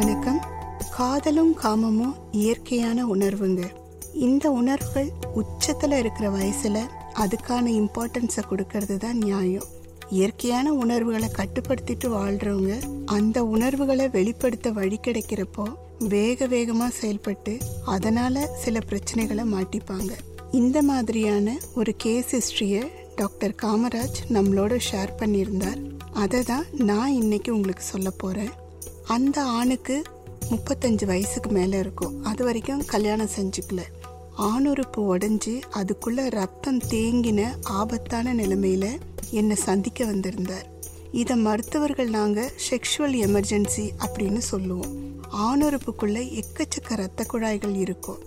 வணக்கம். காதலும் காமமும் இயற்கையான உணர்வுங்க. இந்த உணர்வுகள் உச்சத்தில் இருக்கிற வயசுல அதுக்கான இம்பார்ட்டன்ஸை கொடுக்கறது தான் நியாயம். இயற்கையான உணர்வுகளை கட்டுப்படுத்திட்டு வாழ்றவங்க அந்த உணர்வுகளை வெளிப்படுத்த வழி கிடைக்கிறப்போ வேக வேகமாக செயல்பட்டு அதனால சில பிரச்சனைகளை மாட்டிப்பாங்க. இந்த மாதிரியான ஒரு கேஸ் ஹிஸ்ட்ரியை டாக்டர் காமராஜ் நம்மளோட ஷேர் பண்ணியிருந்தார். அதை தான் நான் இன்னைக்கு உங்களுக்கு சொல்ல போகிறேன் அந்த ஆணுக்கு முப்பத்தஞ்சு வயசுக்கு மேலே இருக்கும். அது வரைக்கும் கல்யாணம் செஞ்சுக்கல. ஆணுறுப்பு உடஞ்சி அதுக்குள்ளே ரத்தம் தேங்கின ஆபத்தான நிலைமையில் என்னை சந்திக்க வந்திருந்தார். இதை மருத்துவர்கள் நாங்கள் செக்ஷுவல் எமர்ஜென்சி அப்படின்னு சொல்லுவோம். ஆணுறுப்புக்குள்ளே எக்கச்சக்க இரத்த குழாய்கள் இருக்கும்.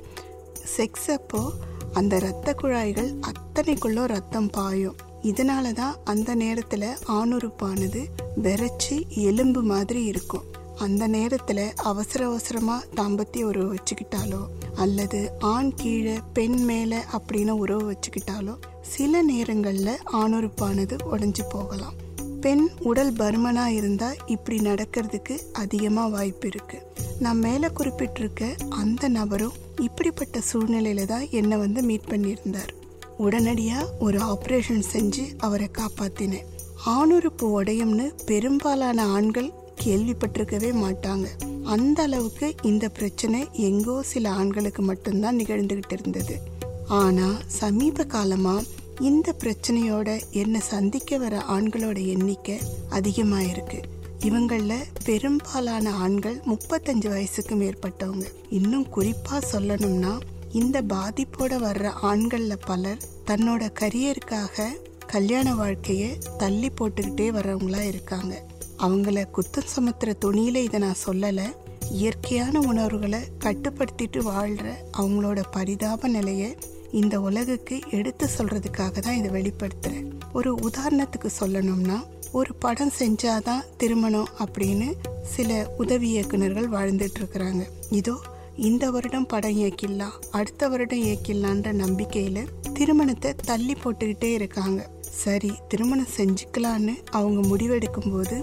செக்ஸ் அப்போ அந்த இரத்த குழாய்கள் அத்தனைக்குள்ளும் ரத்தம் பாயும். இதனால தான் அந்த நேரத்தில் ஆணுறுப்பானது வெறச்சி எலும்பு மாதிரி இருக்கும். அந்த நேரத்தில் அவசர அவசரமாக தாம்பத்திய உறவு வச்சுக்கிட்டாலோ அல்லது ஆண் கீழே பெண் மேலே அப்படின்னு உறவு வச்சுக்கிட்டாலோ சில நேரங்களில் ஆணுறுப்பானது உடஞ்சி போகலாம். பெண் உடல் பருமனாக இருந்தால் இப்படி நடக்கிறதுக்கு அதிகமாக வாய்ப்பு இருக்குது நான் மேலே குறிப்பிட்டிருக்க அந்த நபரும் இப்படிப்பட்ட சூழ்நிலையில தான் என்னை வந்து மீட் பண்ணியிருந்தார். உடனடியாக ஒரு ஆப்ரேஷன் செஞ்சு அவரை காப்பாற்றினேன் ஆணுறுப்பு உடையும்னு பெரும்பாலான ஆண்கள் கேள்விப்பட்டிருக்கவே மாட்டாங்க. அந்த அளவுக்கு இந்த பிரச்சனை எங்கோ சில ஆண்களுக்கு மட்டும்தான் நிகழ்ந்துகிட்டு இருந்தது. ஆனா சமீப காலமா இந்த பிரச்சனையோட என்ன சந்திக்க வர ஆண்களோட எண்ணிக்கை அதிகமாயிருக்கு. இவங்கள பெரும்பாலான ஆண்கள் முப்பத்தஞ்சு வயசுக்கு மேற்பட்டவங்க. இன்னும் குறிப்பா சொல்லணும்னா இந்த பாதிப்போட வர்ற ஆண்கள்ல பலர் தன்னோட கரியருக்காக கல்யாண வாழ்க்கையை தள்ளி போட்டுக்கிட்டே வர்றவங்களா இருக்காங்க. அவங்கள குத்தம் சுமத்துற துணியில இதை நான் சொல்லலை. இயற்கையான உணர்வுகளை கட்டுப்படுத்திட்டு வாழ்ற அவங்களோட பரிதாப நிலையை இந்த உலகுக்கு எடுத்து சொல்றதுக்காக தான் இதை வெளிப்படுத்துறேன். ஒரு உதாரணத்துக்கு சொல்லணும்னா ஒரு படம் செஞ்சாதான் திருமணம் அப்படின்னு சில உதவி இயக்குநர்கள் வாழ்ந்துட்டு இருக்கிறாங்க. இதோ இந்த வருடம் படம் இயக்கிடலாம் அடுத்த வருடம் இயக்கிடலான்ற நம்பிக்கையில திருமணத்தை தள்ளி போட்டுக்கிட்டே இருக்காங்க. சரி திருமணம் செஞ்சுக்கலான்னு அவங்க முடிவெடுக்கும் போது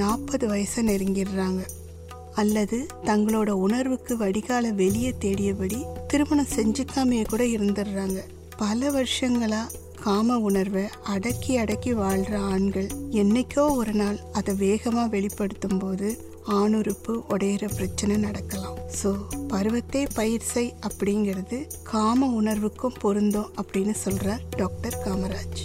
நாற்பது வயசை நெருங்கிடுறாங்க. அல்லது தங்களோட உணர்வுக்கு வடிகால வெளியே தேடியபடி திருமணம் செஞ்சுக்காமையே கூட இருந்துடுறாங்க. பல வருஷங்களாக காம உணர்வை அடக்கி அடக்கி வாழ்கிற ஆண்கள் என்னைக்கோ ஒரு நாள் அதை வேகமாக வெளிப்படுத்தும் போது ஆணுறுப்பு உடையிற பிரச்சனை நடக்கலாம். ஸோ பருவத்தை பயிர் அப்படிங்கிறது காம உணர்வுக்கும் பொருந்தும் அப்படின்னு சொல்கிறார் டாக்டர் காமராஜ்.